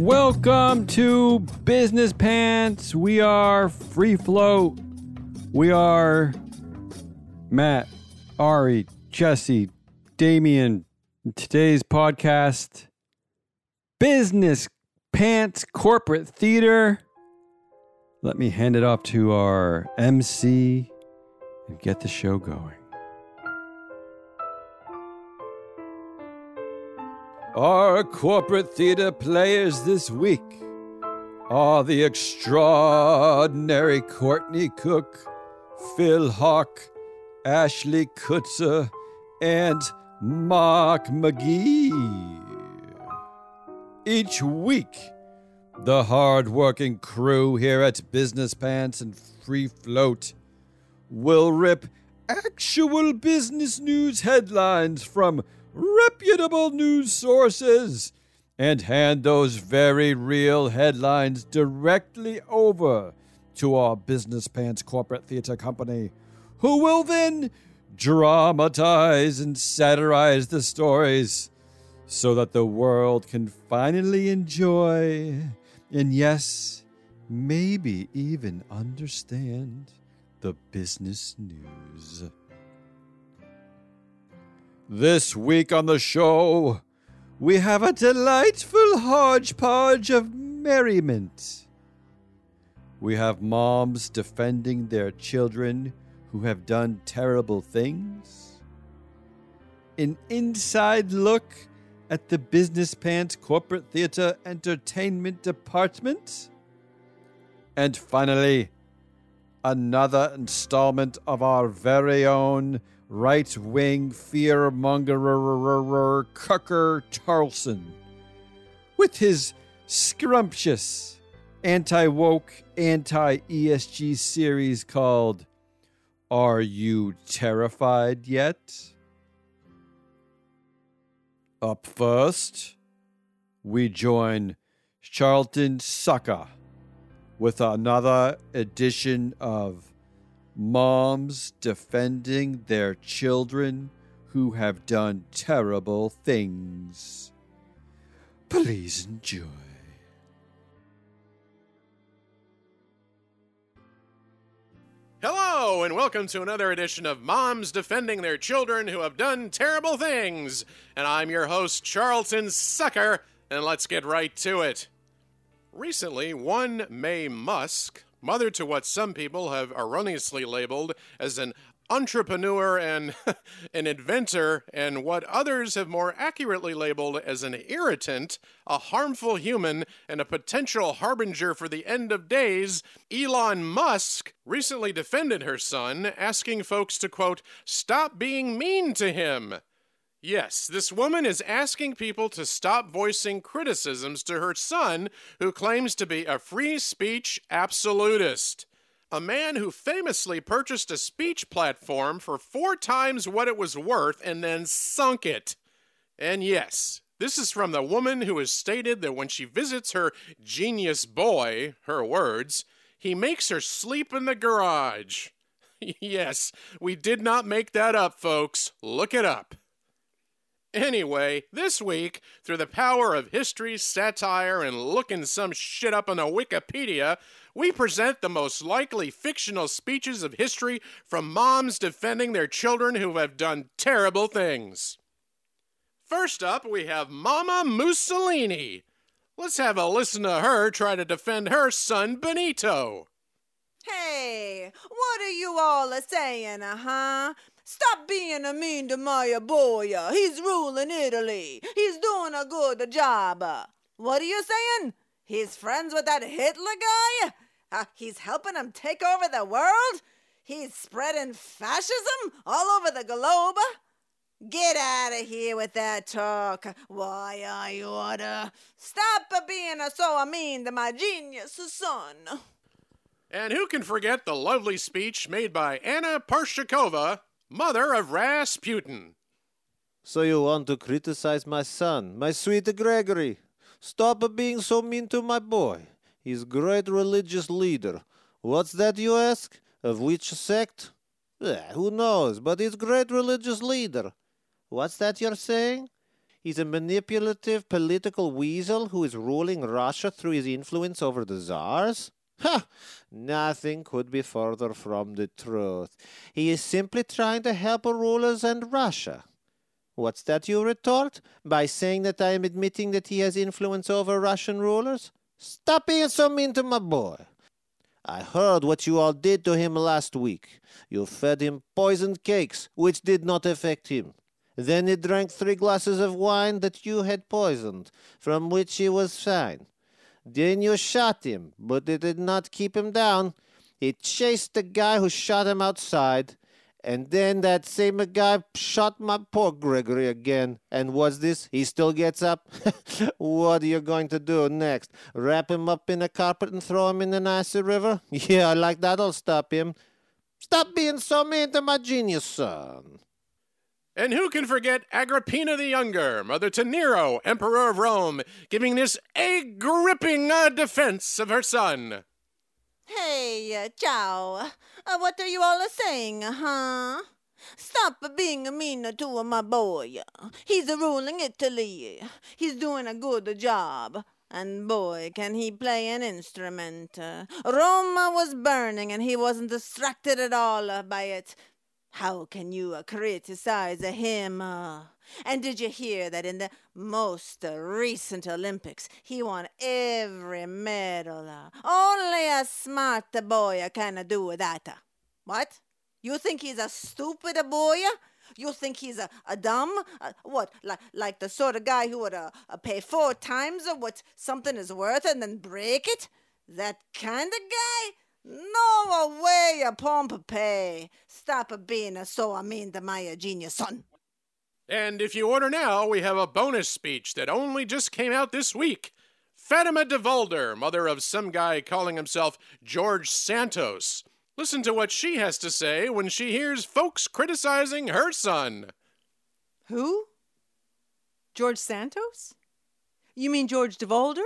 Welcome to Business Pants. We are free float. We are Matt, Ari, Jesse, Damien. Today's podcast Business Pants Corporate Theater. Let me hand it off to our MC and get the show going. Our corporate theater players this week are the extraordinary Courtney Cook, Phil Hawk, Ashley Kutzer, and Mark McGee. Each week, the hard-working crew here at Business Pants and Free Float will rip actual business news headlines from reputable news sources and hand those very real headlines directly over to our Business Pants Corporate Theater Company, who will then dramatize and satirize the stories so that the world can finally enjoy and, yes, maybe even understand the business news. This week on the show, we have a delightful hodgepodge of merriment. We have moms defending their children who have done terrible things. An inside look at the Business Pants Corporate Theater Entertainment Department. And finally, another installment of our very own right wing fear mongerer Cucker Tarlson with his scrumptious anti woke, anti ESG series called Are You Terrified Yet? Up first, we join Charlton Sucker with another edition of moms defending their children who have done terrible things. Please enjoy. Hello, and welcome to another edition of Moms Defending Their Children Who Have Done Terrible Things. And I'm your host, Charlton Sucker, and let's get right to it. Recently, one Maye Musk, mother to what some people have erroneously labeled as an entrepreneur and an inventor, and what others have more accurately labeled as an irritant, a harmful human, and a potential harbinger for the end of days, Elon Musk recently defended her son, asking folks to, quote, stop being mean to him. Yes, this woman is asking people to stop voicing criticisms to her son, who claims to be a free speech absolutist. A man who famously purchased a speech platform for four times what it was worth and then sunk it. And yes, this is from the woman who has stated that when she visits her genius boy, her words, he makes her sleep in the garage. yes, we did not make that up, folks. Look it up. Anyway, this week, through the power of history, satire, and looking some shit up on the Wikipedia, we present the most likely fictional speeches of history from moms defending their children who have done terrible things. First up, we have Mama Mussolini. Let's have a listen to her try to defend her son Benito. Hey, what are you all a saying, uh huh? Stop being a mean to my boy. He's ruling Italy. He's doing a good job. What are you saying? He's friends with that Hitler guy? Uh, he's helping him take over the world? He's spreading fascism all over the globe? Get out of here with that talk. Why, I oughta. Stop being so mean to my genius son. And who can forget the lovely speech made by Anna Parshukova, mother of Rasputin? So you want to criticize my son, my sweet Gregory? Stop being so mean to my boy. He's great religious leader. What's that you ask? Of which sect? Eh, who knows, but he's great religious leader. What's that you're saying? He's a manipulative political weasel who is ruling Russia through his influence over the czars? Ha! Nothing could be further from the truth. He is simply trying to help rulers and Russia. What's that you retort? By saying that I am admitting that he has influence over Russian rulers? Stop being so mean to my boy. I heard what you all did to him last week. You fed him poisoned cakes, which did not affect him. Then he drank three glasses of wine that you had poisoned, from which he was fine. Then you shot him, but it did not keep him down. He chased the guy who shot him outside, and then that same guy shot my poor Gregory again. And what's this? He still gets up? what are you going to do next? Wrap him up in a carpet and throw him in the Nassau River? Yeah, like that'll stop him. Stop being so mean to my genius son. And who can forget Agrippina the Younger, mother to Nero, Emperor of Rome, giving this a gripping uh, defense of her son? Hey, uh, ciao. Uh, what are you all saying, huh? Stop being mean to my boy. He's ruling Italy. He's doing a good job. And boy, can he play an instrument. Rome was burning and he wasn't distracted at all by it. How can you uh, criticize him? Uh? And did you hear that in the most uh, recent Olympics, he won every medal? Uh? Only a smart boy can do that. Uh. What? You think he's a stupid boy? You think he's a, a dumb? Uh, what, like, like the sort of guy who would uh, uh, pay four times what something is worth and then break it? That kind of guy? No way, Pompey. Stop being a so mean to my genius son. And if you order now, we have a bonus speech that only just came out this week. Fatima de Volder, mother of some guy calling himself George Santos. Listen to what she has to say when she hears folks criticizing her son. Who? George Santos? You mean George DeVolder?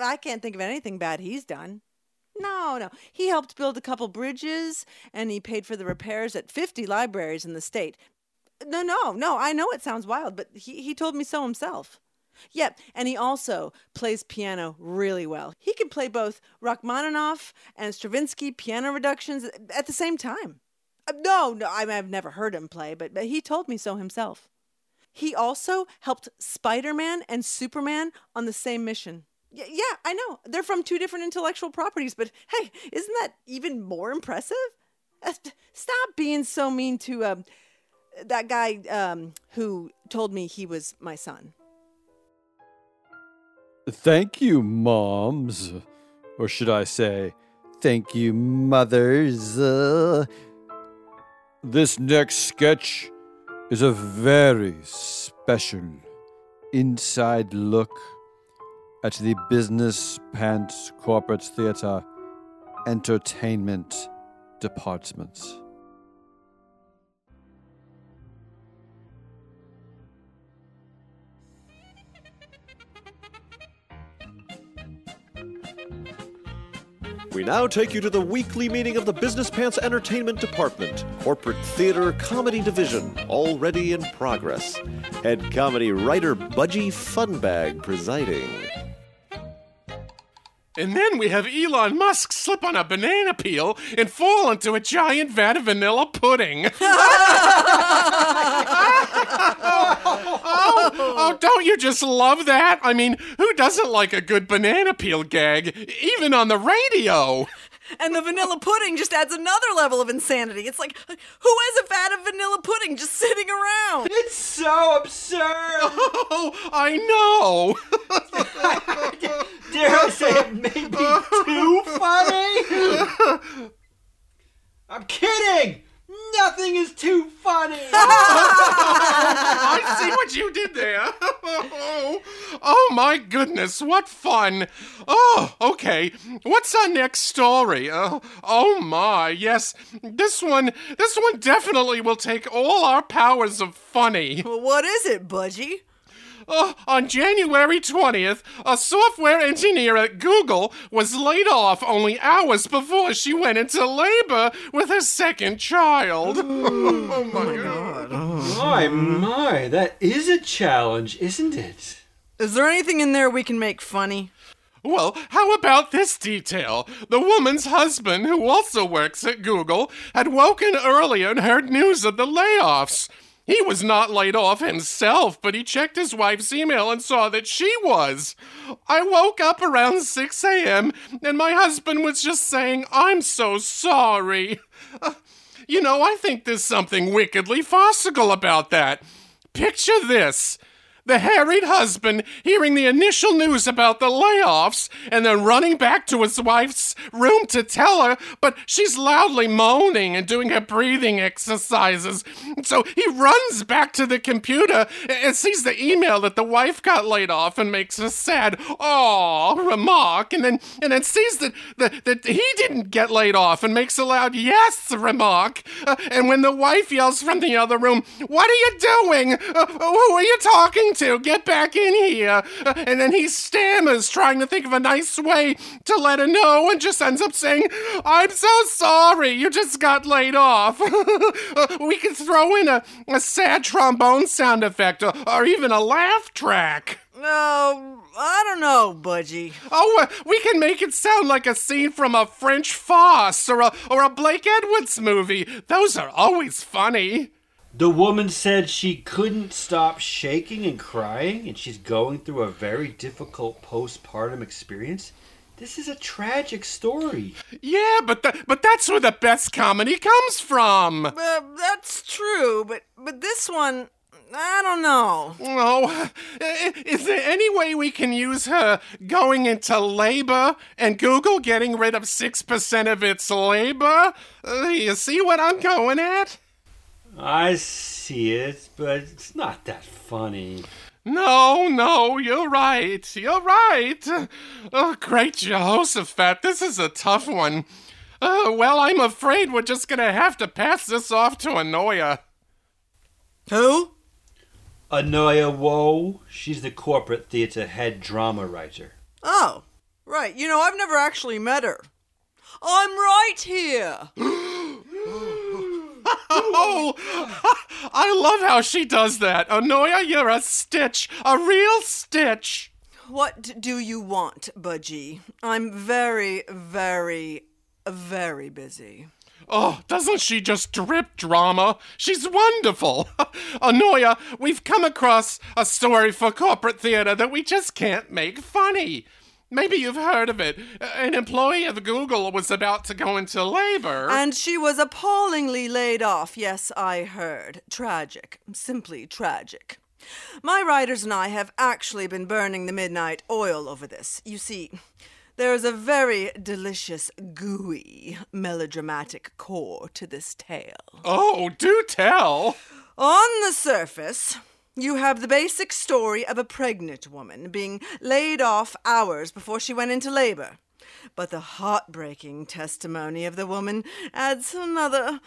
I can't think of anything bad he's done. No, no. He helped build a couple bridges and he paid for the repairs at 50 libraries in the state. No, no, no. I know it sounds wild, but he, he told me so himself. Yep, and he also plays piano really well. He can play both Rachmaninoff and Stravinsky piano reductions at the same time. Uh, no, no, I have never heard him play, but, but he told me so himself. He also helped Spider Man and Superman on the same mission. Y- yeah, I know. They're from two different intellectual properties, but hey, isn't that even more impressive? Uh, stop being so mean to uh, that guy um, who told me he was my son. Thank you, moms. Or should I say, thank you, mothers. Uh, this next sketch is a very special inside look at the Business Pants Corporate Theater Entertainment Department. We now take you to the weekly meeting of the Business Pants Entertainment Department, Corporate Theater Comedy Division, already in progress. Head comedy writer Budgie Funbag presiding. And then we have Elon Musk slip on a banana peel and fall into a giant vat of vanilla pudding. oh, oh, don't you just love that? I mean, who doesn't like a good banana peel gag, even on the radio? And the vanilla pudding just adds another level of insanity. It's like, who has a vat of vanilla pudding just sitting around? It's so absurd. Oh, I know. Dare I say it may be too funny? I'm kidding. Nothing is too funny. I see what you did there. Oh. Oh, oh my goodness, what fun. Oh, okay. What's our next story? Oh, oh my, yes. This one, this one definitely will take all our powers of funny. Well, what is it, Budgie? Oh, on January 20th, a software engineer at Google was laid off only hours before she went into labor with her second child. oh my oh, god. My, my, that is a challenge, isn't it? Is there anything in there we can make funny? Well, how about this detail? The woman's husband, who also works at Google, had woken early and heard news of the layoffs. He was not laid off himself, but he checked his wife's email and saw that she was. I woke up around 6 a.m. and my husband was just saying, I'm so sorry. Uh, you know, I think there's something wickedly farcical about that. Picture this the harried husband hearing the initial news about the layoffs and then running back to his wife's room to tell her, but she's loudly moaning and doing her breathing exercises. So he runs back to the computer and sees the email that the wife got laid off and makes a sad "oh" remark, and then and then sees that that, that he didn't get laid off and makes a loud "yes" remark. Uh, and when the wife yells from the other room, "What are you doing? Uh, who are you talking to? Get back in here!" Uh, and then he stammers, trying to think of a nice way to let her know, and just ends up saying, "I'm so sorry. You just got laid off." Uh, we could throw in a, a sad trombone sound effect or, or even a laugh track. Oh, I don't know, Budgie. Oh, uh, we can make it sound like a scene from a French farce or a, or a Blake Edwards movie. Those are always funny. The woman said she couldn't stop shaking and crying, and she's going through a very difficult postpartum experience. This is a tragic story. Yeah, but th- but that's where the best comedy comes from. Uh, that's true, but but this one, I don't know. Oh, is there any way we can use her going into labor and Google getting rid of 6% of its labor? Uh, you see what I'm going at? I see it, but it's not that funny. No, no, you're right. You're right. Oh, great Jehoshaphat, this is a tough one. Uh, well, I'm afraid we're just gonna have to pass this off to Anoya. Who? Anoya Woe, she's the corporate theater head drama writer. Oh, right. You know, I've never actually met her. I'm right here. Oh, I love how she does that. Anoya, you're a stitch, a real stitch. What do you want, Budgie? I'm very, very, very busy. Oh, doesn't she just drip drama? She's wonderful. Anoya, we've come across a story for corporate theater that we just can't make funny. Maybe you've heard of it. An employee of Google was about to go into labor. And she was appallingly laid off. Yes, I heard. Tragic. Simply tragic. My writers and I have actually been burning the midnight oil over this. You see, there is a very delicious, gooey, melodramatic core to this tale. oh, do tell. On the surface, you have the basic story of a pregnant woman being laid off hours before she went into labor. But the heartbreaking testimony of the woman adds another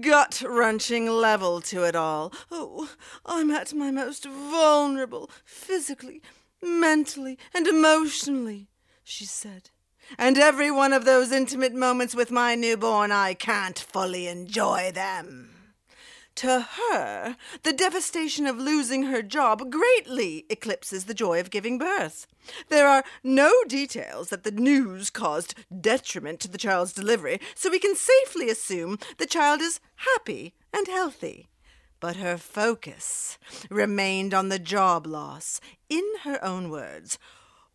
gut wrenching level to it all. Oh, I'm at my most vulnerable, physically, mentally, and emotionally, she said. And every one of those intimate moments with my newborn, I can't fully enjoy them. To her, the devastation of losing her job greatly eclipses the joy of giving birth. There are no details that the news caused detriment to the child's delivery, so we can safely assume the child is happy and healthy. But her focus remained on the job loss. In her own words,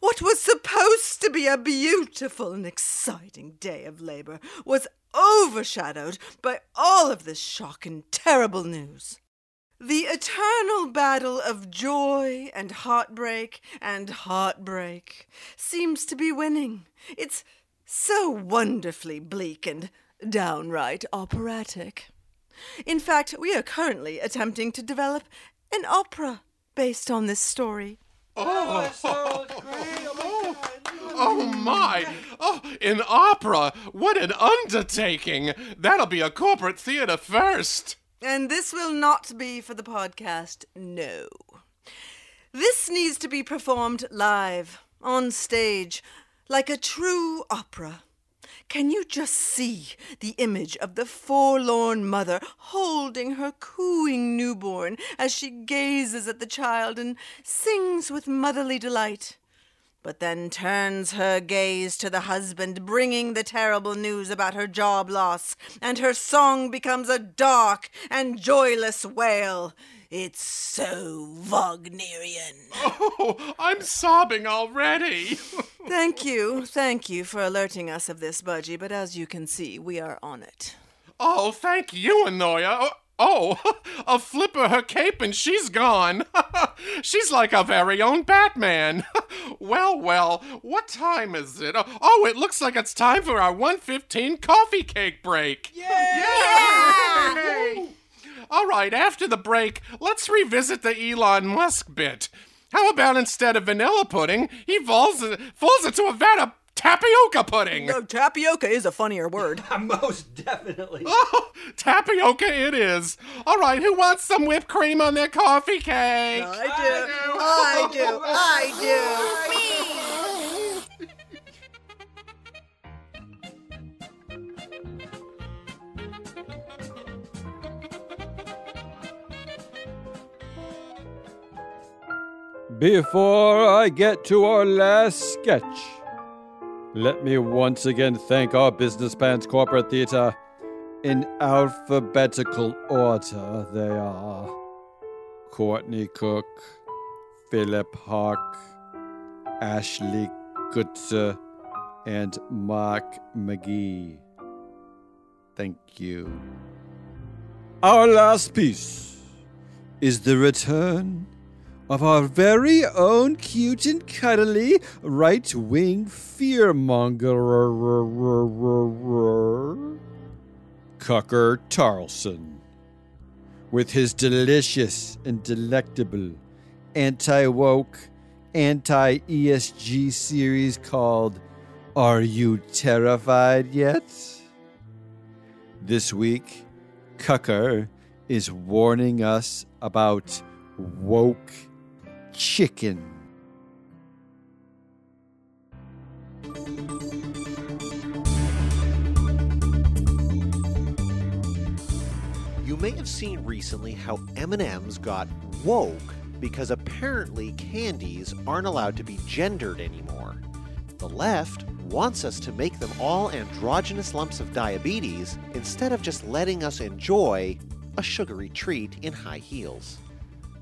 what was supposed to be a beautiful and exciting day of labor was overshadowed by all of this shock and terrible news. The eternal battle of joy and heartbreak and heartbreak seems to be winning. It's so wonderfully bleak and downright operatic. In fact, we are currently attempting to develop an opera based on this story. Oh Oh, my! Oh, in opera! What an undertaking! That'll be a corporate theater first. And this will not be for the podcast, no. This needs to be performed live, on stage, like a true opera. Can you just see the image of the forlorn mother holding her cooing newborn as she gazes at the child and sings with motherly delight? But then turns her gaze to the husband, bringing the terrible news about her job loss, and her song becomes a dark and joyless wail. It's so Wagnerian. Oh, I'm sobbing already. Thank you, thank you for alerting us of this, Budgie, but as you can see, we are on it. oh, thank you, Anoya. Oh, Oh, a flip of her cape and she's gone. she's like our very own Batman. well, well, what time is it? Oh, oh, it looks like it's time for our 115 coffee cake break. Yay! All right, after the break, let's revisit the Elon Musk bit. How about instead of vanilla pudding, he falls, falls into a vat of tapioca pudding? No, tapioca is a funnier word. Most definitely. Oh, tapioca it is. All right, who wants some whipped cream on their coffee cake? I do. I do. I do. Before I get to our last sketch, let me once again thank our Business Pants Corporate Theater. In alphabetical order, they are Courtney Cook, Philip Hawk, Ashley Gutze, and Mark McGee. Thank you. Our last piece is the return of our very own cute and cuddly right wing fearmonger, Cucker Tarlson, with his delicious and delectable anti woke, anti ESG series called Are You Terrified Yet? This week, Cucker is warning us about woke chicken. You may have seen recently how M&Ms got woke because apparently candies aren't allowed to be gendered anymore. The left wants us to make them all androgynous lumps of diabetes instead of just letting us enjoy a sugary treat in high heels.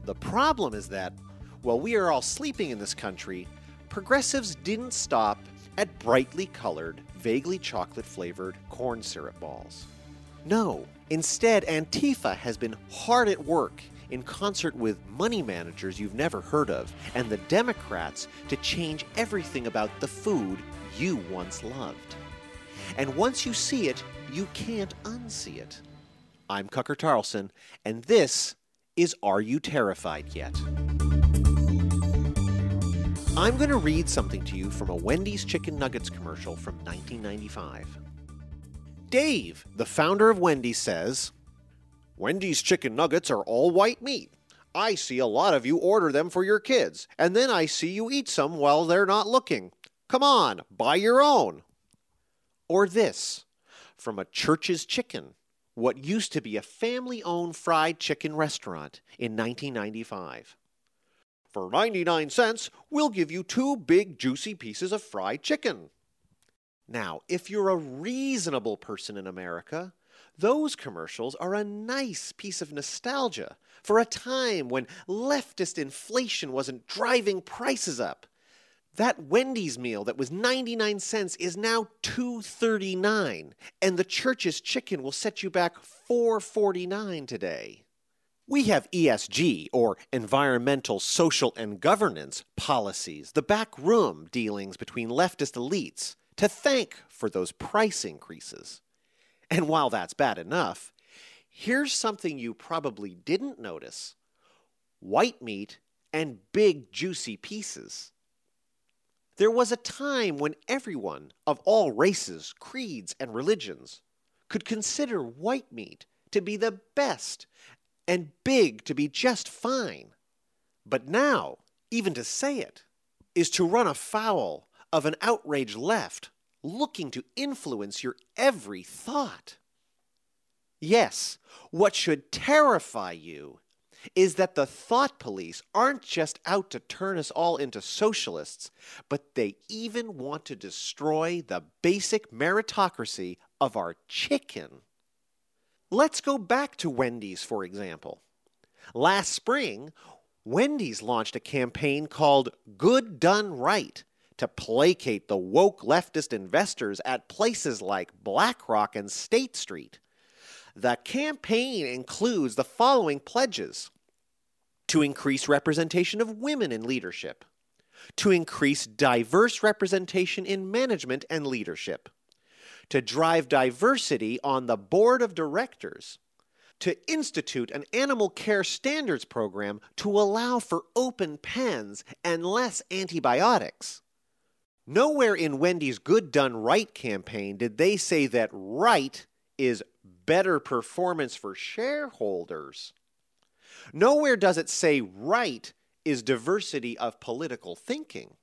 The problem is that while we are all sleeping in this country, progressives didn't stop at brightly colored, vaguely chocolate flavored corn syrup balls. No, instead, Antifa has been hard at work in concert with money managers you've never heard of and the Democrats to change everything about the food you once loved. And once you see it, you can't unsee it. I'm Cucker Tarlson, and this is Are You Terrified Yet? I'm going to read something to you from a Wendy's Chicken Nuggets commercial from 1995. Dave, the founder of Wendy's, says Wendy's chicken nuggets are all white meat. I see a lot of you order them for your kids, and then I see you eat some while they're not looking. Come on, buy your own. Or this from a Church's Chicken, what used to be a family owned fried chicken restaurant in 1995. For 99 cents, we'll give you two big juicy pieces of fried chicken. Now, if you're a reasonable person in America, those commercials are a nice piece of nostalgia for a time when leftist inflation wasn't driving prices up. That Wendy's meal that was 99 cents is now 2.39 and the church's chicken will set you back 4.49 today. We have ESG, or environmental, social, and governance policies, the backroom dealings between leftist elites, to thank for those price increases. And while that's bad enough, here's something you probably didn't notice white meat and big, juicy pieces. There was a time when everyone of all races, creeds, and religions could consider white meat to be the best and big to be just fine. But now Even to say it is to run afoul of an outraged left looking to influence your every thought. Yes, what should terrify you is that the thought police aren't just out to turn us all into socialists, but they even want to destroy the basic meritocracy of our chicken. Let's go back to Wendy's, for example. Last spring, Wendy's launched a campaign called Good Done Right to placate the woke leftist investors at places like BlackRock and State Street. The campaign includes the following pledges to increase representation of women in leadership, to increase diverse representation in management and leadership, to drive diversity on the board of directors, to institute an animal care standards program to allow for open pens and less antibiotics. Nowhere in Wendy's Good Done Right campaign did they say that right is better performance for shareholders. Nowhere does it say right is diversity of political thinking.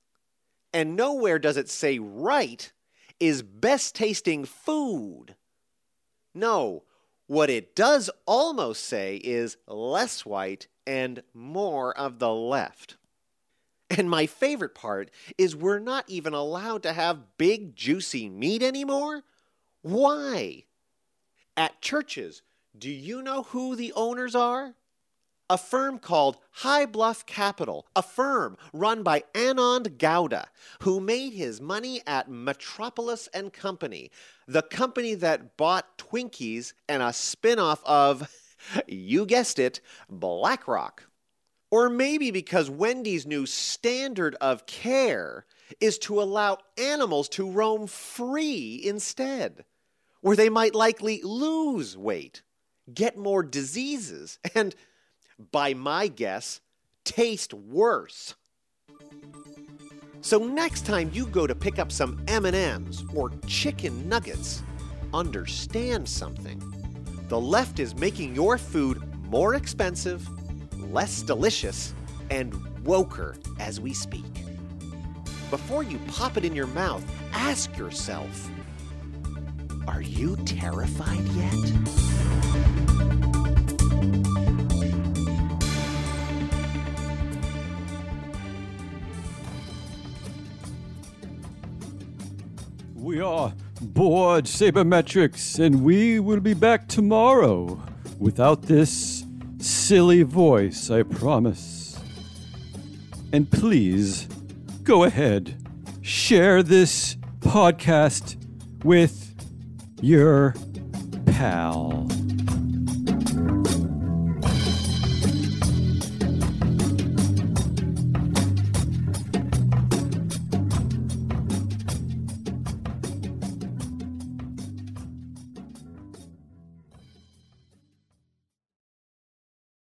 And nowhere does it say right is best tasting food. No, what it does almost say is less white and more of the left. And my favorite part is we're not even allowed to have big, juicy meat anymore. Why? At churches, do you know who the owners are? A firm called High Bluff Capital, a firm run by Anand Gowda, who made his money at Metropoulos and Company, the company that bought Twinkies and a spin-off of, you guessed it, BlackRock. Or maybe because Wendy's new standard of care is to allow animals to roam free instead, where they might likely lose weight, get more diseases, and, by my guess, taste worse. So next time you go to pick up some M&Ms or chicken nuggets, understand something. The left is making your food more expensive less delicious, and woker as we speak. Before you pop it in your mouth, ask yourself Are you terrified yet? We are Board Sabermetrics, and we will be back tomorrow without this silly voice, I promise. And please, go ahead, share this podcast with your pal.